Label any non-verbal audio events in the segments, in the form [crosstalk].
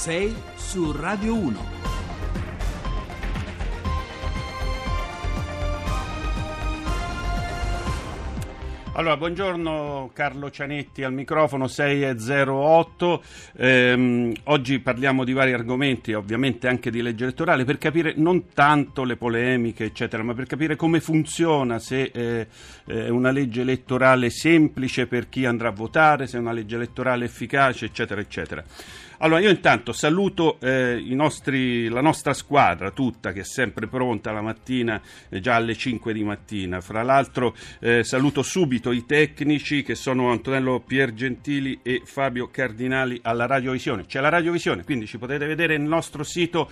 6 su Radio 1. Allora, buongiorno Carlo Cianetti al microfono 608. Ehm, oggi parliamo di vari argomenti, ovviamente anche di legge elettorale, per capire non tanto le polemiche, eccetera, ma per capire come funziona, se eh, è una legge elettorale semplice per chi andrà a votare, se è una legge elettorale efficace, eccetera, eccetera. Allora, io intanto saluto eh, nostri, la nostra squadra tutta che è sempre pronta la mattina, eh, già alle 5 di mattina. Fra l'altro eh, saluto subito i tecnici che sono Antonello Piergentili e Fabio Cardinali alla Radiovisione. C'è la Radiovisione, quindi ci potete vedere nel nostro sito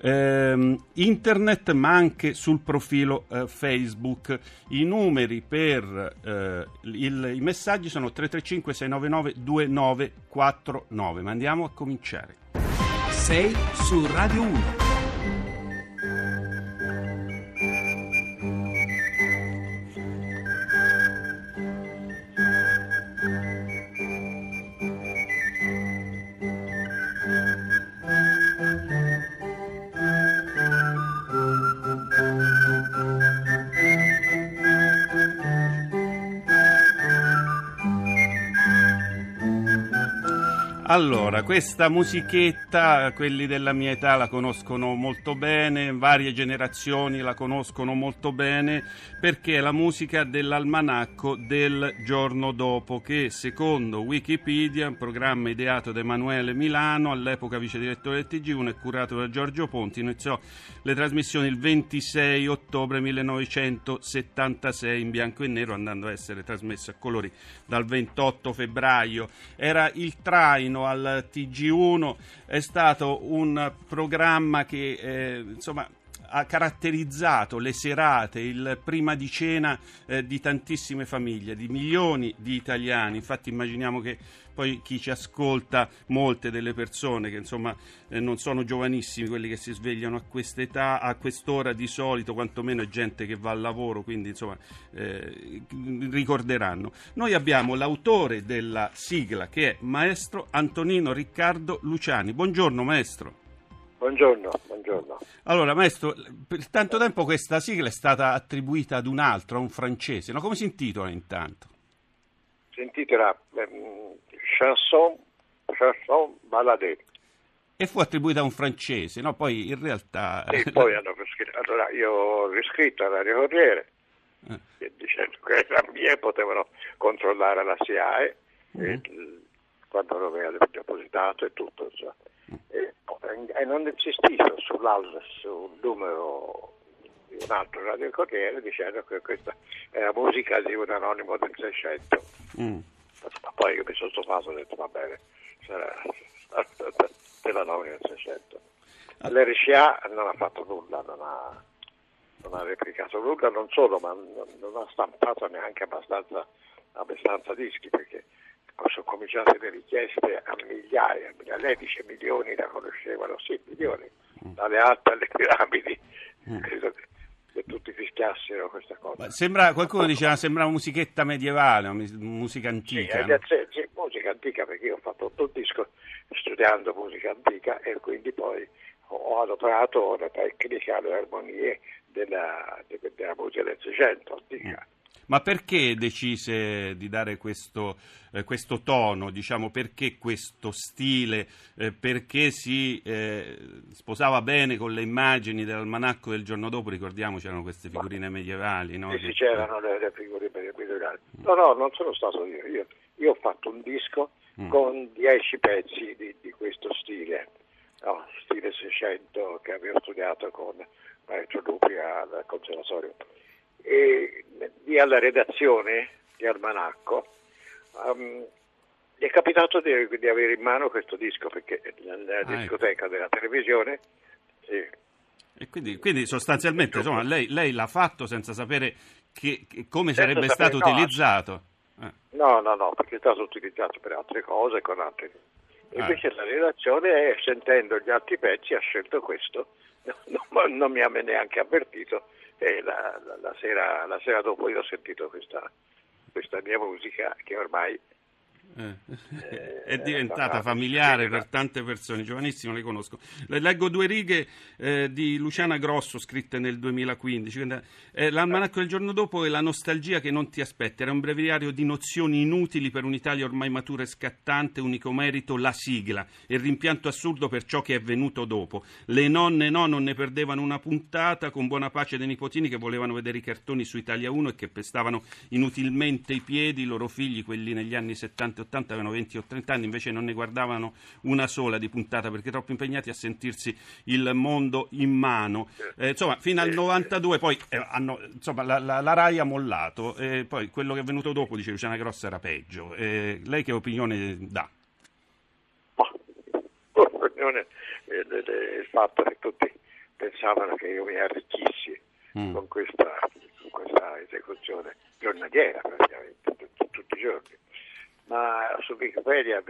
eh, internet ma anche sul profilo eh, Facebook. I numeri per eh, il, i messaggi sono 335 699 2949. Ma andiamo a cominciare. 6 su Radio 1. Allora, questa musichetta, quelli della mia età la conoscono molto bene, varie generazioni la conoscono molto bene, perché è la musica dell'almanacco del giorno dopo, che secondo Wikipedia, un programma ideato da Emanuele Milano, all'epoca vice direttore del TG1 e curato da Giorgio Ponti, iniziò le trasmissioni il 26 ottobre 1976 in bianco e nero, andando a essere trasmesse a colori dal 28 febbraio. Era il traino vicino al TG1, è stato un programma che eh, insomma ha caratterizzato le serate, il prima di cena eh, di tantissime famiglie, di milioni di italiani. Infatti immaginiamo che poi chi ci ascolta, molte delle persone che insomma eh, non sono giovanissimi, quelli che si svegliano a quest'età, a quest'ora di solito, quantomeno è gente che va al lavoro, quindi insomma eh, ricorderanno. Noi abbiamo l'autore della sigla che è maestro Antonino Riccardo Luciani. Buongiorno maestro. Buongiorno, buongiorno. Allora, maestro, per tanto tempo questa sigla è stata attribuita ad un altro, a un francese. No? Come si intitola intanto? Si intitola eh, Chanson, Chanson Balade. E fu attribuita a un francese, no? Poi in realtà... E poi hanno scritto, allora io ho riscritto a Radio Corriere, eh. dicendo che era mia potevano controllare la SIAE, mm. e, quando aveva depositato e tutto. Cioè. Mm. E, non insistito sul numero di un altro Radio Corriere dicendo che questa è la musica di un anonimo del 600. Mm. Poi io mi sono stufato e ho detto va bene, sarà [laughs] dell'anonimo del 600. L'RCA non ha fatto nulla, non ha, non ha replicato nulla, non solo, ma non, ha stampato neanche abbastanza, abbastanza dischi perché sono cominciate le richieste a migliaia, lei dice milioni la conoscevano, sì milioni, mm. dalle alte alle piramidi, mm. credo che, tutti fischiassero questa cosa. Sembra, qualcuno diceva sembra una musichetta medievale, musica antica. Sì, no? sì, musica antica perché io ho fatto tutto il disco studiando musica antica e quindi poi ho adoprato la tecnica, le armonie della, della musica del Seicento antica. Mm. Ma perché decise di dare questo, eh, questo tono, diciamo, perché questo stile, eh, perché si eh, sposava bene con le immagini dell'almanacco del giorno dopo, ricordiamo c'erano queste figurine medievali, no? Sì, c'erano le, le, figurine medievali. No, no, non sono stato io, io, io ho fatto un disco mm. con dieci pezzi di, di questo stile, no, stile 600 che avevo studiato con Maestro Lupi al conservatorio e di alla redazione di Almanacco, um, gli è capitato di, di, avere in mano questo disco perché nella ah, ecco. discoteca ecco. della televisione. Sì. E quindi, quindi sostanzialmente insomma, lei, lei, l'ha fatto senza sapere che, che come senza sarebbe sapere, stato no, utilizzato? Eh. No, no, no, perché è stato utilizzato per altre cose, con altre... Ah. Invece la redazione, sentendo gli altri pezzi, ha scelto questo, [laughs] non, non mi ha neanche avvertito e la, la, la, sera, la, sera, dopo io ho sentito questa, questa, mia musica che ormai Eh, è diventata familiare per tante persone, giovanissimo le conosco. Le leggo due righe eh, di Luciana Grosso scritte nel 2015. Eh, l'almanacco del giorno dopo è la nostalgia che non ti aspetti. Era un breviario di nozioni inutili per un'Italia ormai matura e scattante, unico merito la sigla e il rimpianto assurdo per ciò che è venuto dopo. Le nonne no non ne perdevano una puntata con buona pace dei nipotini che volevano vedere i cartoni su Italia 1 e che pestavano inutilmente i piedi, i loro figli, quelli negli anni 70 80 avevano 20 o 30 anni, invece non ne guardavano una sola di puntata perché troppo impegnati a sentirsi il mondo in mano. Eh, insomma, fino al 92 poi eh, hanno, insomma, la, la, la, RAI ha mollato e poi quello che è venuto dopo, dice Luciana Grossa, era peggio. Eh, lei che opinione dà? [laughs] L'opinione è il fatto che tutti pensavano che io mi arricchissi mm. con questa esecuzione giornaliera praticamente, tutti i giorni ma su Wikipedia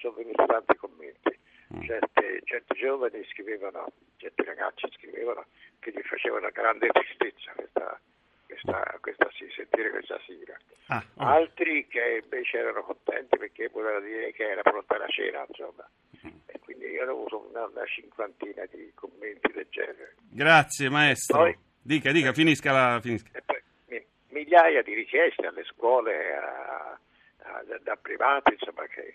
sono venuti tanti commenti. Mm. Certi, certi, giovani scrivevano, certi ragazzi scrivevano che gli facevano grande tristezza questa, questa, questa, sentire questa sigla. Ah, oh. Altri che invece erano contenti perché voleva dire che era pronta la cena, insomma. Mm. E quindi io ho avuto una, una, cinquantina di commenti del genere. Grazie maestro. Poi, dica, dica, finisca la... Finisca. Poi, migliaia di richieste alle scuole, a, da, da privati insomma, che,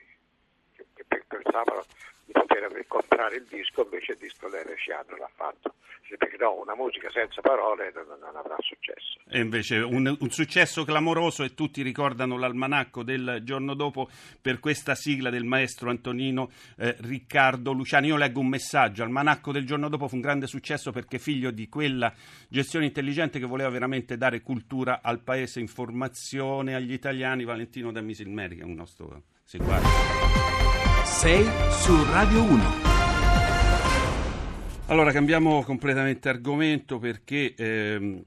pensavano di poter incontrare il disco, invece il disco l'RCA non l'ha fatto. Perché no, una musica senza parole non, non avrà successo. E invece un, un, successo clamoroso e tutti ricordano l'almanacco del giorno dopo per questa sigla del maestro Antonino eh, Riccardo Luciani. Io leggo un messaggio, almanacco del giorno dopo fu un grande successo perché figlio di quella gestione intelligente che voleva veramente dare cultura al paese, informazione agli italiani. Valentino da Misilmeri, che è un nostro seguace. Sei su Radio 1. Allora cambiamo completamente argomento perché ehm,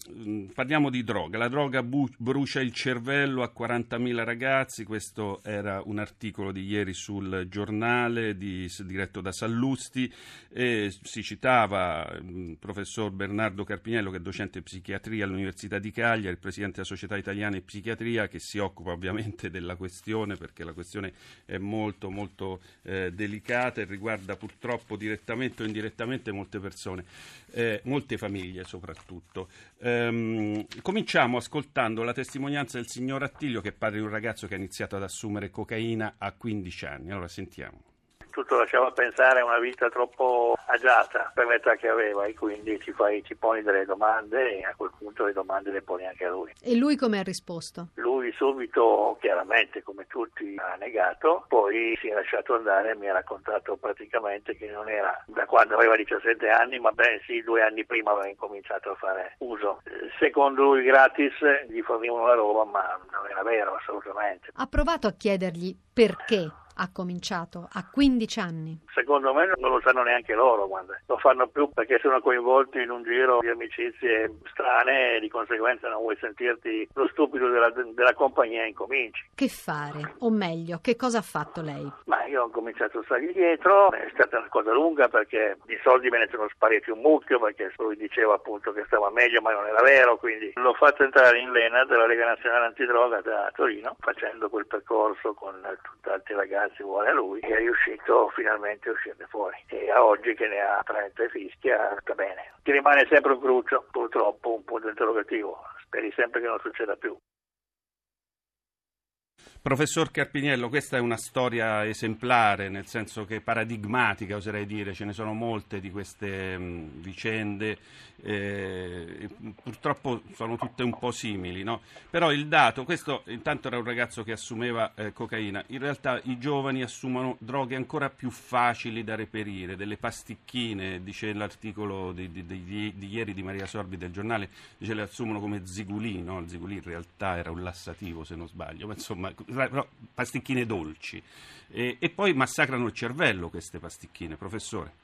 parliamo di droga. La droga bu- brucia il cervello a 40.000 ragazzi, questo era un articolo di ieri sul giornale di, diretto da Sallusti e si citava il professor Bernardo Carpinello che è docente di psichiatria all'Università di Cagliari, presidente della Società Italiana di Psichiatria che si occupa ovviamente della questione perché la questione è molto molto eh, delicata e riguarda purtroppo direttamente o indirettamente molte molte persone, eh, molte famiglie soprattutto. Ehm, cominciamo ascoltando la testimonianza del signor Attilio che parla di un ragazzo che ha iniziato ad assumere cocaina a 15 anni. Allora sentiamo tutto lasciava pensare a una vita troppo agiata per l'età che aveva e quindi ci, fai, ci poni delle domande e a quel punto le domande le poni anche a lui. E lui come ha risposto? Lui subito, chiaramente come tutti, ha negato, poi si è lasciato andare e mi ha raccontato praticamente che non era da quando aveva 17 anni, ma bensì due anni prima aveva incominciato a fare uso. Secondo lui gratis gli fornivano la roba, ma non era vero assolutamente. Ha provato a chiedergli perché ha cominciato a 15 anni? Secondo me non lo sanno neanche loro, guarda. lo fanno più perché sono coinvolti in un giro di amicizie strane e di conseguenza non vuoi sentirti lo stupido della, della compagnia e incominci. Che fare? O meglio, che cosa ha fatto lei? Ma io ho cominciato a stargli dietro, è stata una cosa lunga perché di soldi me ne sono spariti un mucchio perché lui diceva appunto che stava meglio ma non era vero, quindi l'ho fatto entrare in Lena della Lega Nazionale Antidroga da Torino facendo quel percorso con tutti altri ragazzi ragazzi vuole a lui è riuscito finalmente a uscirne fuori. E a oggi che ne ha 30 fischia sta bene. Ti rimane sempre un cruccio purtroppo un punto interrogativo. Speri sempre che non succeda più Professor Carpiniello, questa è una storia esemplare, nel senso che paradigmatica, oserei dire, ce ne sono molte di queste mh, vicende, eh, purtroppo sono tutte un po' simili, no? però il dato, questo intanto era un ragazzo che assumeva eh, cocaina, in realtà i giovani assumono droghe ancora più facili da reperire, delle pasticchine, dice l'articolo di, di, di, di ieri di Maria Sorbi del giornale, dice le assumono come zigulì, no? il zigulì in realtà era un lassativo se non sbaglio, ma insomma pasticchine dolci. E, e poi massacrano il cervello queste pasticchine, professore.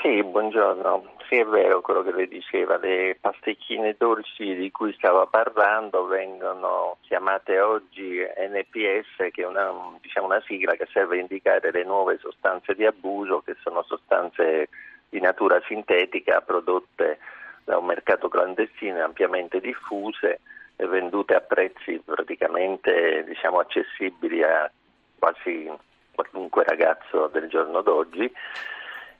Sì, buongiorno. Sì, è vero quello che lei diceva, le pasticchine dolci di cui stava parlando vengono chiamate oggi NPS, che è una, diciamo, una sigla che serve a indicare le nuove sostanze di abuso, che sono sostanze di natura sintetica prodotte da un mercato clandestino ampiamente diffuse vendute a prezzi praticamente diciamo, accessibili a quasi qualunque ragazzo del giorno d'oggi.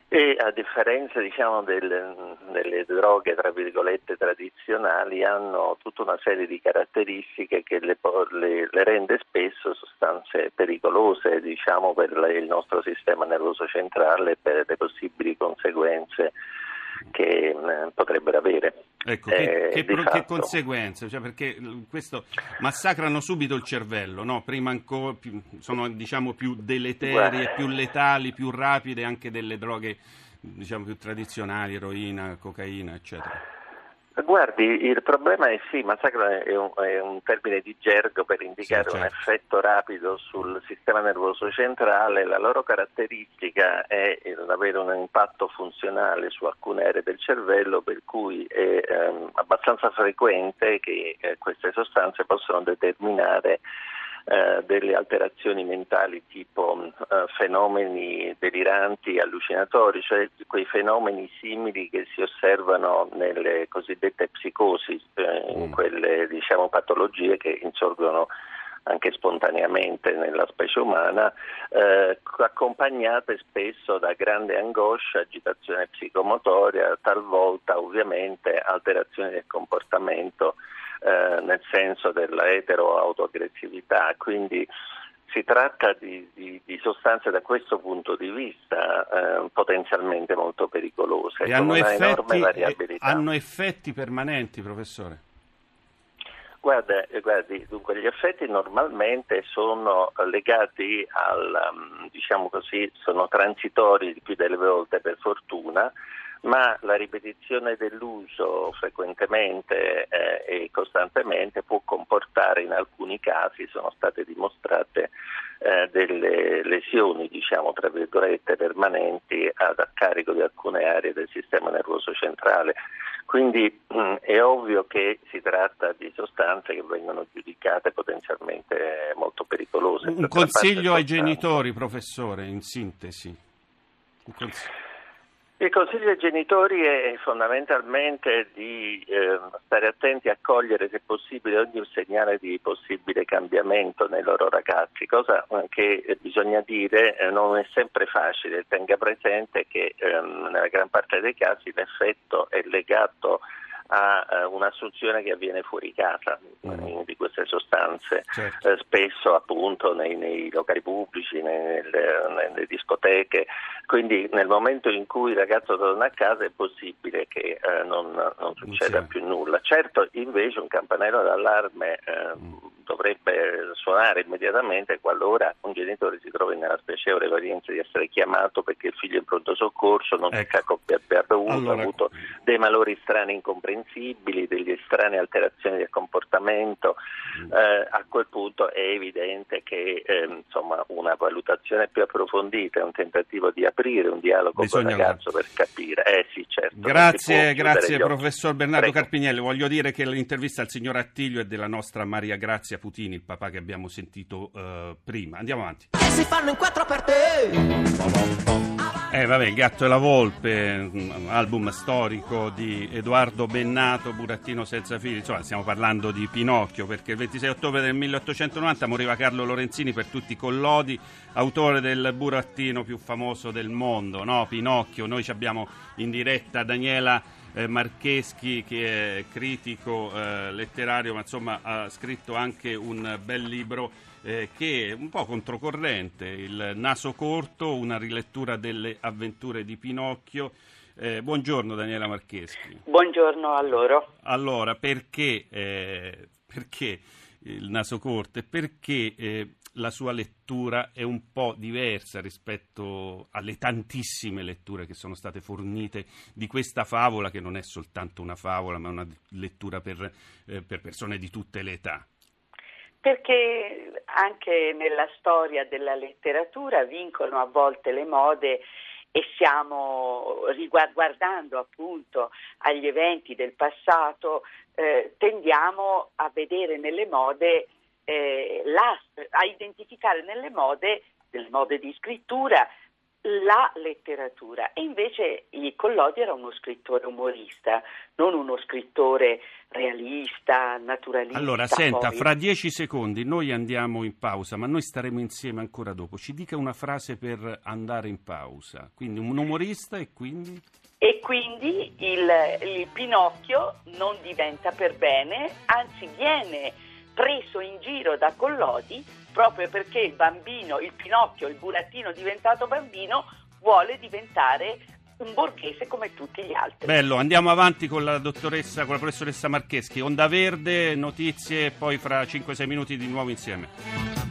E a differenza diciamo, del, delle droghe tra virgolette tradizionali hanno tutta una serie di caratteristiche che le, le, le rende spesso sostanze pericolose diciamo, per il nostro sistema nervoso centrale e per le possibili conseguenze che eh, potrebbero avere. Ecco, che, eh, che, che conseguenze? Cioè, perché questo massacrano subito il cervello, no? prima ancora più, sono diciamo, più deleterie, più letali, più rapide anche delle droghe diciamo, più tradizionali, eroina, cocaina, eccetera. Guardi, il problema è sì, massacro è un, è un termine di gergo per indicare sì, certo. un effetto rapido sul sistema nervoso centrale. La loro caratteristica è avere un impatto funzionale su alcune aree del cervello, per cui è ehm, abbastanza frequente che eh, queste sostanze possano determinare eh, delle alterazioni mentali tipo eh, fenomeni deliranti, allucinatori, cioè quei fenomeni simili che si osservano nelle cosiddette psicosi, eh, in mm. quelle diciamo, patologie che insorgono anche spontaneamente nella specie umana, eh, accompagnate spesso da grande angoscia, agitazione psicomotoria, talvolta ovviamente alterazioni del comportamento eh, nel senso della etero-autoaggressività, quindi si tratta di, di, di, sostanze da questo punto di vista eh, potenzialmente molto pericolose. E hanno effetti, hanno effetti permanenti, professore? Guarda, eh, guardi, dunque, gli effetti normalmente sono legati al, mm, diciamo così, sono transitori più delle volte per fortuna, ma la ripetizione dell'uso frequentemente eh, e costantemente può comportare in alcuni casi, sono state dimostrate eh, delle lesioni, diciamo tra virgolette, permanenti ad a carico di alcune aree del sistema nervoso centrale. Quindi mh, mm, è ovvio che si tratta di sostanze che vengono giudicate potenzialmente molto pericolose. Un consiglio ai genitori, professore, in sintesi. Un consiglio. Il consiglio ai genitori è fondamentalmente di eh, stare attenti a cogliere se possibile ogni segnale di possibile cambiamento nei loro ragazzi, cosa che bisogna dire eh, non è sempre facile. Tenga presente che eh, nella gran parte dei casi l'effetto è legato a un'assunzione che avviene fuori casa mm. di queste sostanze, certo. eh, spesso appunto nei, nei locali pubblici, nelle, nelle, discoteche, quindi nel momento in cui il ragazzo torna a casa è possibile che eh, non, non, succeda Insieme. più nulla. Certo invece un campanello d'allarme eh, mm. Dovrebbe suonare immediatamente qualora un genitore si trovi nella spiacevole varianza di essere chiamato perché il figlio è in pronto soccorso, non ecco. si abbia bevuto, allora... ha avuto dei malori strani incomprensibili delle strane alterazioni del comportamento, mm. eh, a quel punto è evidente che eh, insomma, una valutazione più approfondita, un tentativo di aprire un dialogo Bisogna con il ragazzo per capire. Eh, sì, certo, grazie, grazie professor Bernardo Prego. Carpinielli. Voglio dire che l'intervista al signor Attilio è della nostra Maria Grazia Putini, il papà che abbiamo sentito uh, prima. Andiamo avanti. E si fanno in quattro per te. Eh vabbè, Il gatto e la volpe, album storico di Edoardo Bennato, Burattino senza figli, insomma stiamo parlando di Pinocchio perché il 26 ottobre del 1890 moriva Carlo Lorenzini per tutti i collodi, autore del burattino più famoso del mondo, no? Pinocchio, noi abbiamo in diretta Daniela eh, Marcheschi che è critico eh, letterario ma insomma ha scritto anche un bel libro eh, che è un po' controcorrente, il naso corto, una rilettura delle avventure di Pinocchio. Eh, buongiorno Daniela Marcheschi. Buongiorno a loro. Allora, perché, eh, perché il naso corto perché eh, la sua lettura è un po' diversa rispetto alle tantissime letture che sono state fornite di questa favola, che non è soltanto una favola, ma una lettura per, eh, per persone di tutte le età? Perché anche nella storia della letteratura vincono a volte le mode e stiamo riguardando appunto agli eventi del passato, eh, tendiamo a vedere nelle mode, eh, la, a identificare nelle mode, nelle mode di scrittura, la letteratura e invece Collodi era uno scrittore umorista, non uno scrittore realista, naturalista. Allora, senta, poi. fra dieci secondi noi andiamo in pausa, ma noi staremo insieme ancora dopo. Ci dica una frase per andare in pausa. Quindi un umorista e quindi? E quindi il, il Pinocchio non diventa per bene, anzi viene preso in giro da Collodi proprio perché il bambino, il Pinocchio, il burattino diventato bambino vuole diventare un borghese come tutti gli altri. Bello, andiamo avanti con la dottoressa, con la professoressa Marcheschi. Onda Verde, notizie, poi fra 5-6 minuti di nuovo insieme.